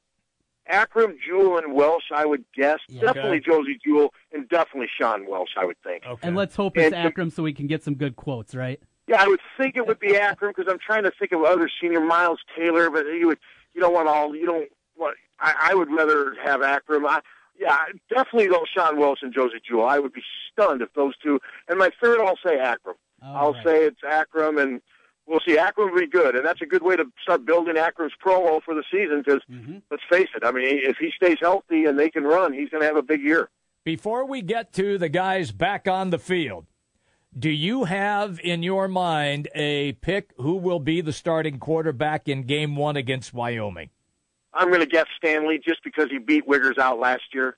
Akrum, Jewell, and Welsh, I would guess. Yeah, definitely okay. Josey Jewell, and definitely Sean Welsh, I would think. Okay. And let's hope it's and, Akrum so we can get some good quotes, right? Yeah, I would think it would be Akrum because I'm trying to think of other senior Miles Taylor, but you would you don't want all you don't want. I, I would rather have Akrum. I, yeah, definitely though Sean Welsh and Josey Jewell. I would be stunned if those two. And my third, I'll say Akrum. I'll right. say it's Akrum, and we'll see. Akrum will be good, and that's a good way to start building Akrum's promo for the season. Because mm-hmm. let's face it, I mean, if he stays healthy and they can run, he's going to have a big year. Before we get to the guys back on the field, do you have in your mind a pick who will be the starting quarterback in Game One against Wyoming? I'm going to guess Stanley just because he beat Wiegers out last year.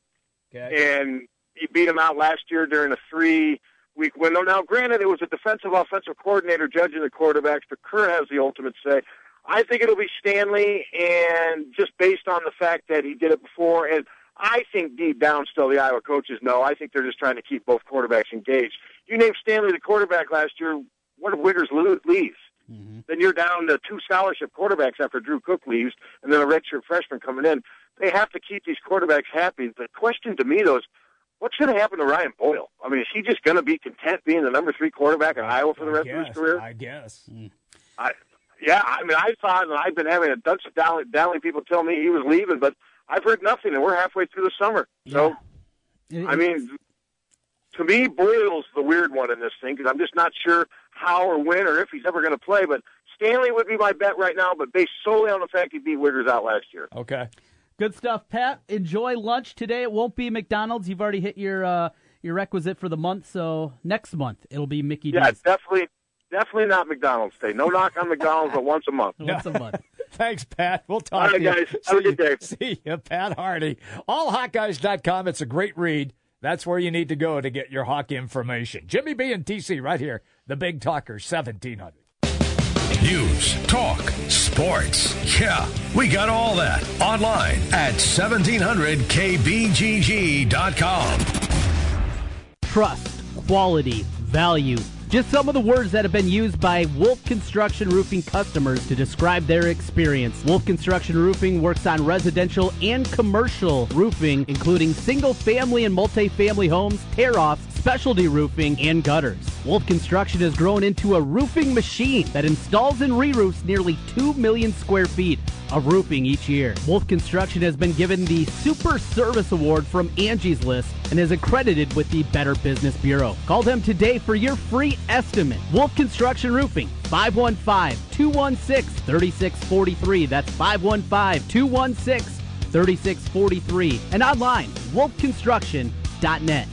Okay. And he beat him out last year during a three week window. Now, granted, it was a defensive offensive coordinator judging the quarterbacks, but Kirk has the ultimate say. I think it'll be Stanley, and just based on the fact that he did it before, and I think deep down still the Iowa coaches know. I think they're just trying to keep both quarterbacks engaged. You named Stanley the quarterback last year. What if Wiegers leaves? Mm-hmm. Then you're down to two scholarship quarterbacks after Drew Cook leaves, and then a redshirt freshman coming in. They have to keep these quarterbacks happy. The question to me, though, is what's going to happen to Ryan Boyle? I mean, is he just going to be content being the number three quarterback in Iowa for the rest guess, of his career? I guess. Mm. I, yeah, I mean, I thought, and I've been having a bunch of Dowling people tell me he was leaving, but I've heard nothing, and we're halfway through the summer. So, yeah. I mean, to me, Boyle's the weird one in this thing because I'm just not sure how or when or if he's ever going to play. But Stanley would be my bet right now, but based solely on the fact he beat Wiegers out last year. Okay. Good stuff, Pat. Enjoy lunch today. It won't be McDonald's. You've already hit your uh, your requisite for the month, so next month it'll be Mickey Yeah, D's. definitely, definitely not McDonald's day. No knock on McDonald's, but once a month. once a month. Thanks, Pat. We'll talk All right, to you. guys. See Have a good day. See you, Pat Harty. AllHawkeyes.com. It's a great read. That's where you need to go to get your Hawk information. Jimmy B and TC right here, the Big Talker 1700. News, talk, sports. Yeah, we got all that online at 1700kbgg.com. Trust, quality, value just some of the words that have been used by Wolf Construction Roofing customers to describe their experience. Wolf Construction Roofing works on residential and commercial roofing, including single family and multi-family homes, tear offs, specialty roofing, and gutters. Wolf Construction has grown into a roofing machine that installs and re-roofs nearly 2 million square feet of roofing each year. Wolf Construction has been given the Super Service Award from Angie's List and is accredited with the Better Business Bureau. Call them today for your free estimate. Wolf Construction Roofing, 515-216-3643. That's 515-216-3643. And online, wolfconstruction.net.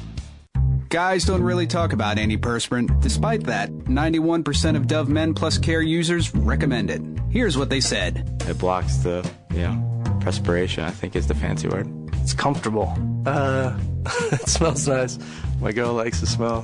Guys don't really talk about antiperspirant. Despite that, 91% of Dove Men Plus Care users recommend it. Here's what they said. It blocks the, you know, perspiration, I think is the fancy word. It's comfortable. Uh, it smells nice. My girl likes the smell.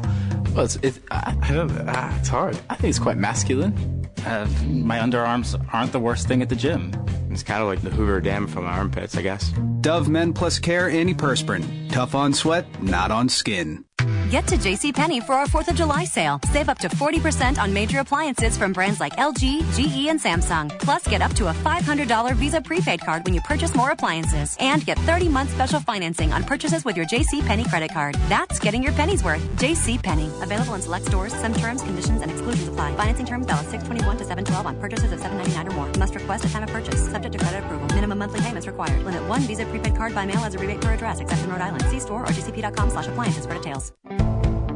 Well, it's, it, I, I don't, uh, it's hard. I think it's quite masculine. Uh, my underarms aren't the worst thing at the gym. It's kind of like the Hoover Dam from my armpits, I guess. Dove Men Plus Care Antiperspirant. Tough on sweat, not on skin. Get to JCPenney for our 4th of July sale. Save up to 40% on major appliances from brands like LG, GE, and Samsung. Plus, get up to a $500 Visa prepaid card when you purchase more appliances. And get 30 month special financing on purchases with your JCPenney credit card. That's getting your pennies worth. JCPenney. Available in select stores. Some terms, conditions, and exclusions apply. Financing terms valid 621 to 712 on purchases of 799 or more. Must request at time of purchase. Subject to credit approval. Minimum monthly payments required. Limit one Visa prepaid card by mail as a rebate per address, except in Rhode Island. See store or jcp.com slash appliances for details.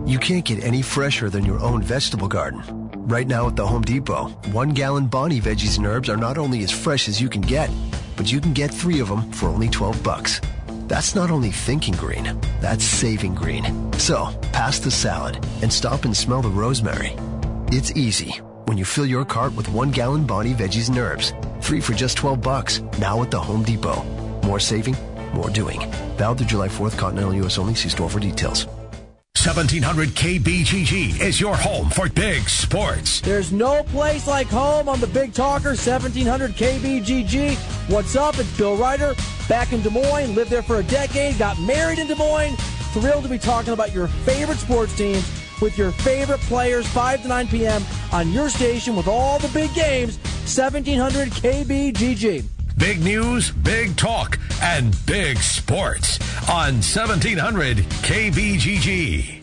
You can't get any fresher than your own vegetable garden. Right now at the Home Depot, one gallon Bonnie veggies and herbs are not only as fresh as you can get, but you can get three of them for only 12 bucks. That's not only thinking green, that's saving green. So, pass the salad and stop and smell the rosemary. It's easy when you fill your cart with one gallon Bonnie veggies and herbs. Three for just 12 bucks, now at the Home Depot. More saving, more doing. Valid through July 4th, Continental US only. See store for details. 1700 KBGG is your home for big sports. There's no place like home on the Big Talker 1700 KBGG. What's up? It's Bill Ryder back in Des Moines. Lived there for a decade. Got married in Des Moines. Thrilled to be talking about your favorite sports teams with your favorite players 5 to 9 p.m. on your station with all the big games 1700 KBGG. Big news, big talk, and big sports on 1700 KBGG.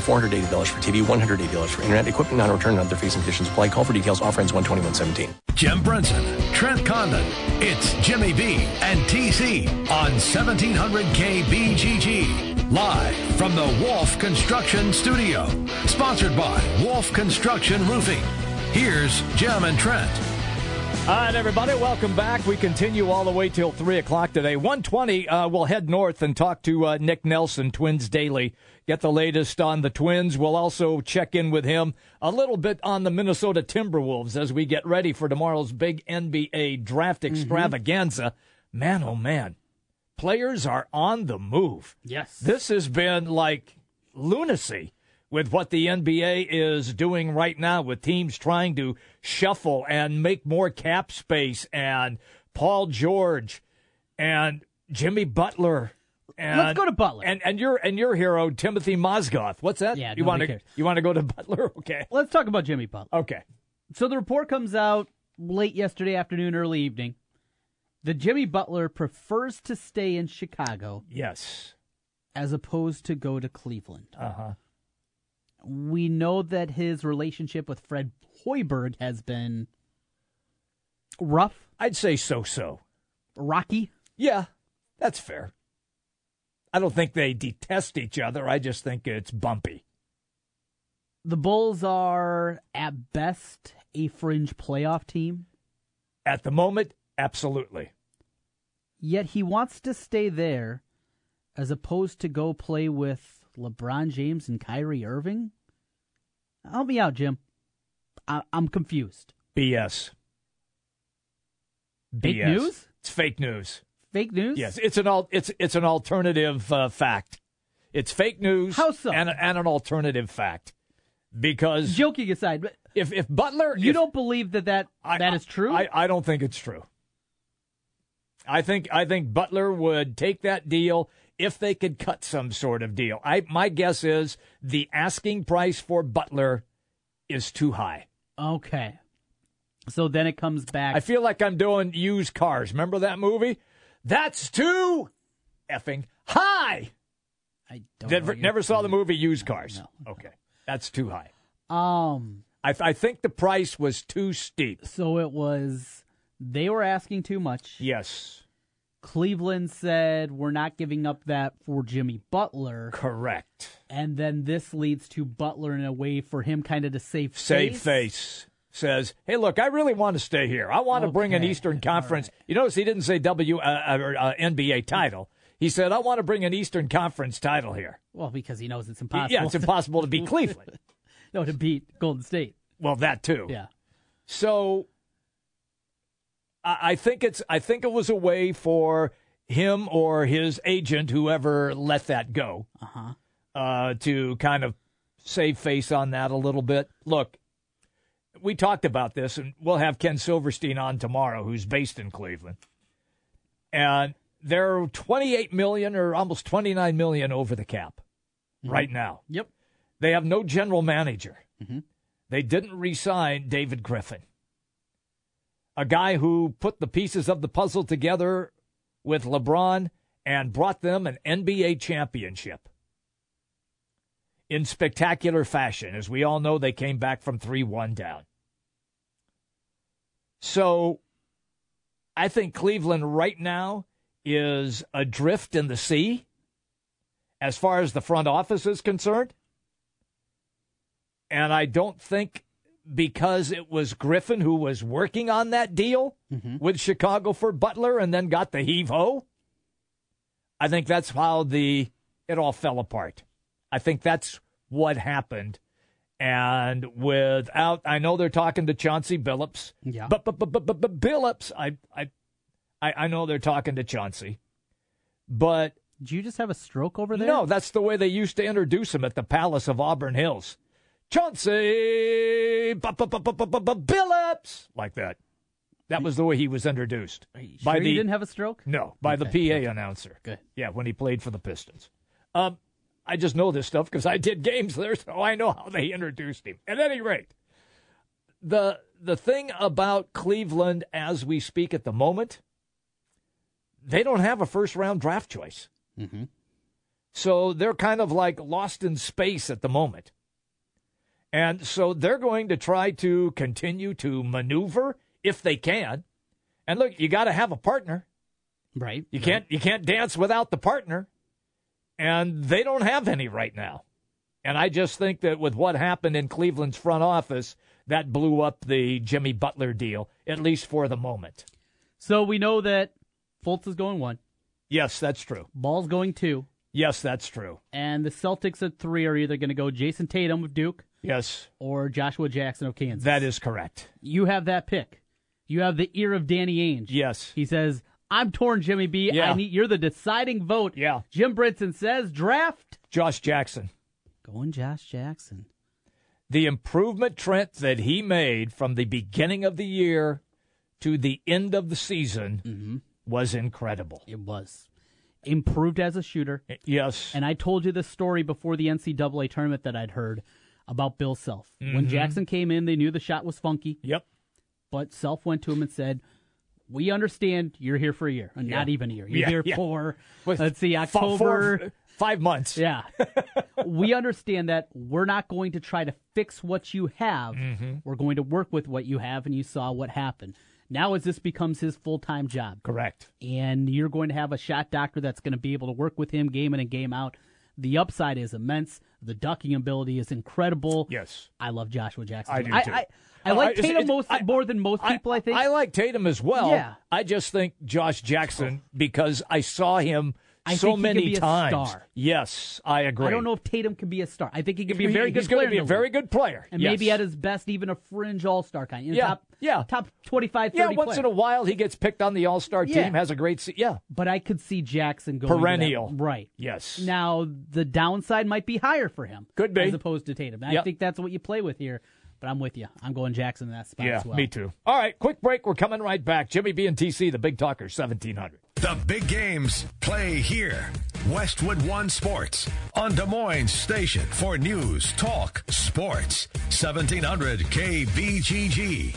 $480 for TV, $180 for internet, equipment non-return and other fees and conditions apply. Call for details. Offer ends 12117. Jim Brunson, Trent Condon, it's Jimmy B and TC on 1700 KBGG. Live from the Wolf Construction Studio. Sponsored by Wolf Construction Roofing. Here's Jim and Trent. All right, everybody, welcome back. We continue all the way till 3 o'clock today. 120, uh, we'll head north and talk to uh, Nick Nelson, Twins Daily. Get the latest on the Twins. We'll also check in with him a little bit on the Minnesota Timberwolves as we get ready for tomorrow's big NBA draft mm-hmm. extravaganza. Man, oh man, players are on the move. Yes. This has been like lunacy with what the NBA is doing right now with teams trying to shuffle and make more cap space and Paul George and Jimmy Butler. And, Let's go to Butler. And and your and your hero Timofey Mozgov. What's that? Yeah, you want to you want to go to Butler? Okay. Let's talk about Jimmy Butler. Okay. So the report comes out late yesterday afternoon, early evening. The Jimmy Butler prefers to stay in Chicago. Yes. As opposed to go to Cleveland. Uh huh. We know that his relationship with Fred Hoiberg has been rough. I'd say so so. Rocky? Yeah, that's fair. I don't think they detest each other. I just think it's bumpy. The Bulls are, at best, a fringe playoff team. At the moment, absolutely. Yet he wants to stay there as opposed to go play with LeBron James and Kyrie Irving? Help me out, Jim. I- I'm confused. BS. Fake BS. news? It's fake news. Fake news? Yes, it's an al- it's it's an alternative uh, fact. It's fake news. How so? And, and an alternative fact. Because joking aside, but if if Butler, you if- don't believe that that, that is true. I, I don't think it's true. I think I think Butler would take that deal if they could cut some sort of deal. I my guess is the asking price for Butler is too high. okay. So then it comes back. I feel like I'm doing used cars. Remember that movie? That's too effing high. I don't Never, know never saw the movie Used Cars. Okay, that's too high. Um, I, I think the price was too steep. So it was. They were asking too much. Yes. Cleveland said we're not giving up that for Jimmy Butler. Correct. And then this leads to Butler in a way for him kind of to save Save face. Says, "Hey, look, I really want to stay here. I want to bring an Eastern Conference. You notice he didn't say W uh, uh, uh, NBA title. He said, "I want to bring an Eastern Conference title here." Well, because he knows it's impossible. Yeah, it's impossible to beat Cleveland. no, to beat Golden State. Well, that too. Yeah. So I, I think it's I think it was a way for him or his agent, whoever let that go, Uh-huh. uh, to kind of save face on that a little bit. Look, we talked about this, and we'll have Ken Silverstein on tomorrow, who's based in Cleveland, and they're 28 million or almost 29 million over the cap right now. Yep. They have no general manager. Mhm. They didn't re-sign David Griffin, a guy who put the pieces of the puzzle together with LeBron and brought them an NBA championship in spectacular fashion. As we all know, they came back from 3 1 down. So I think Cleveland right now is adrift in the sea as far as the front office is concerned. And I don't think because it was Griffin who was working on that deal mm-hmm. with Chicago for Butler and then got the heave ho. I think that's how the it all fell apart. I think that's what happened. And without, I know they're talking to Chauncey Billups. Yeah. But but but but but, but Billups, I I I I know they're talking to Chauncey, but Did you just have a stroke over there? no, that's the way they used to introduce him at the Palace of Auburn Hills. Chauncey Billups, like that. That was the way he was introduced Sure you didn't have a stroke? no by the PA announcer. Good. Yeah, when he played for the Pistons. Um, I just know this stuff because I did games there, so I know how they introduced him. At any rate, the the thing about Cleveland as we speak at the moment, they don't have a first round draft choice. Mm-hmm. So they're kind of like lost in space at the moment. And so they're going to try to continue to maneuver if they can. And look, you got to have a partner. Right. You can't you can't dance without the partner. And they don't have any right now. And I just think that with what happened in Cleveland's front office, that blew up the Jimmy Butler deal, at least for the moment. So we know that Fultz is going one. Yes, that's true. Ball's going two. Yes, that's true. And the Celtics at three are either going to go Jayson Tatum of Duke Yes, or Joshua Jackson of Kansas. that is correct. You have that pick. You have the ear of Danny Ainge. Yes. He says, I'm torn, Jimmy B. Yeah. I need you're the deciding vote. Yeah. Jim Brinson says draft. Josh Jackson. Going Josh Jackson. the improvement Trent that he made from the beginning of the year to the end of the season was incredible. It was. Improved as a shooter. Yes. And I told you this story before the NCAA tournament that I'd heard about Bill Self. When Mhm. Jackson came in, they knew the shot was funky. Yep. But Self went to him and said, We understand you're here for a year, and Yeah. not even a year. You're Yeah, here yeah. for, let's see, four- October. five months. Yeah. we understand that we're not going to try to fix what you have. Mhm. We're going to work with what you have, and you saw what happened. Now, as this becomes his full time job, Correct. and you're going to have a shot doctor that's going to be able to work with him game in and game out. The upside is immense. The ducking ability is incredible. Yes. I love Joshua Jackson. I do too. I, I Uh, like Tatum it's- most, I- more than most people, I, think. I like Tatum as well. Yeah. I just think Josh Jackson because I saw him I so think he many can be a times. star. Yes, I agree. I don't know if Tatum can be a star. I think he can be a very good he's gonna player. be a very league. good player. And Yes. maybe at his best, even a fringe all star kind. You know, Yeah, Top, yeah. top 25, 30 Yeah, once player. in a while he gets picked on the All Star Yeah. team, has a great se- yeah. But I could see Jackson going to Perennial. right. Yes. Now the downside might be higher for him. Could be. as opposed to Tatum. And I think that's what you play with here. But I'm with you. I'm going Jackson in that spot Yeah, as well. me too. All right, quick break. We're coming right back. Jimmy B and TC, the Big Talker, 1700. The big games play here. Westwood One Sports on Des Moines Station for news, talk, sports. 1700 KBGG.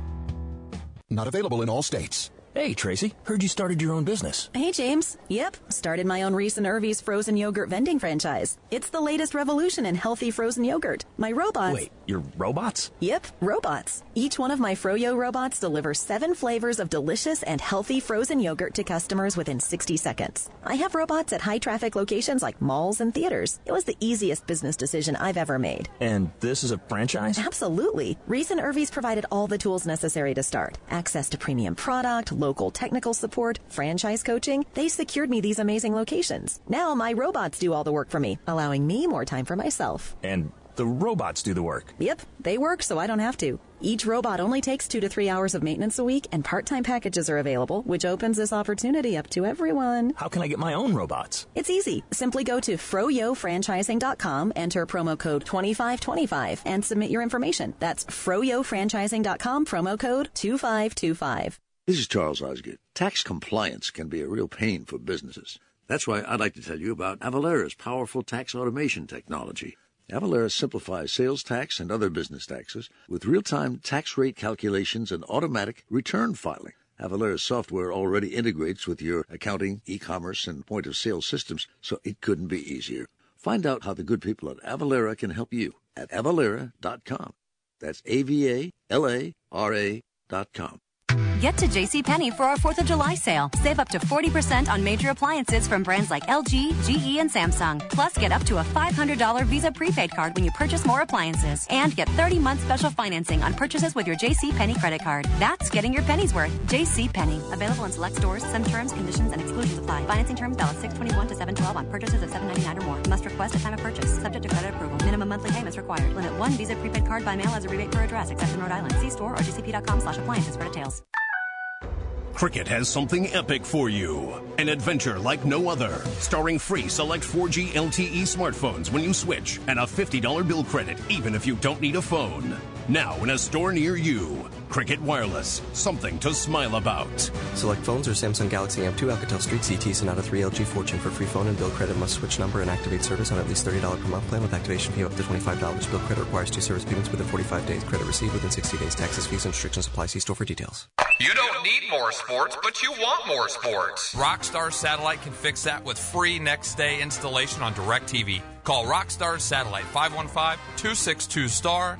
Not available in all states. Hey, Tracy, heard you started your own business. Hey, James. Yep, started my own Reis and Irvy's frozen yogurt vending franchise. It's the latest revolution in healthy frozen yogurt. My robots. Wait, your robots? Yep, robots. Each one of my Froyo robots delivers seven flavors of delicious and healthy frozen yogurt to customers within 60 seconds. I have robots at high traffic locations like malls and theaters. It was the easiest business decision I've ever made. And this is a franchise? Absolutely. Reis and Irvy's provided all the tools necessary to start. Access to premium product, local technical support, franchise coaching. They secured me these amazing locations. Now my robots do all the work for me, allowing me more time for myself. And the robots do the work. Yep, they work so I don't have to. Each robot only takes two to three hours of maintenance a week, and part time packages are available, which opens this opportunity up to everyone. How can I get my own robots? It's easy. Simply go to froyofranchising.com, enter promo code 2525, and submit your information. That's froyofranchising.com, promo code 2525. This is Charles Osgood. Tax compliance can be a real pain for businesses. That's why I'd like to tell you about Avalara's powerful tax automation technology. Avalara simplifies sales tax and other business taxes with real-time tax rate calculations and automatic return filing. Avalara's software already integrates with your accounting, e-commerce, and point-of-sale systems, so it couldn't be easier. Find out how the good people at Avalara can help you at avalara.com. That's A-V-A-L-A-R-A dot com. Get to JCPenney for our 4th of July sale. Save up to 40% on major appliances from brands like LG, GE, and Samsung. Plus, get up to a $500 Visa prepaid card when you purchase more appliances. And get 30 month special financing on purchases with your JCPenney credit card. That's getting your pennies worth. JCPenney. Available in select stores. Some terms, conditions, and exclusions apply. Financing terms valid 621 to 712 on purchases of 799 or more. Must request at time of purchase. Subject to credit approval. Minimum monthly payments required. Limit one Visa prepaid card by mail as a rebate per address, except in Rhode Island. See store or jcp.com slash appliances for details. Cricket has something epic for you. An adventure like no other. Starring free select 4G LTE smartphones when you switch and a $50 bill credit even if you don't need a phone. Now in a store near you. Cricket Wireless. Something to smile about. Select phones or Samsung Galaxy Amp 2 Alcatel Street ZTE Sonata 3 LG Fortune for free phone and bill credit must switch number and activate service on at least $30 per month plan with activation fee of up to $25. Bill credit requires two service payments within 45 days. Credit received within 60 days. Taxes, fees, and restrictions apply. See store for details. You don't need more sports, but you want more sports. Rockstar Satellite can fix that with free next day installation on DirecTV. Call Rockstar Satellite 515 262 STAR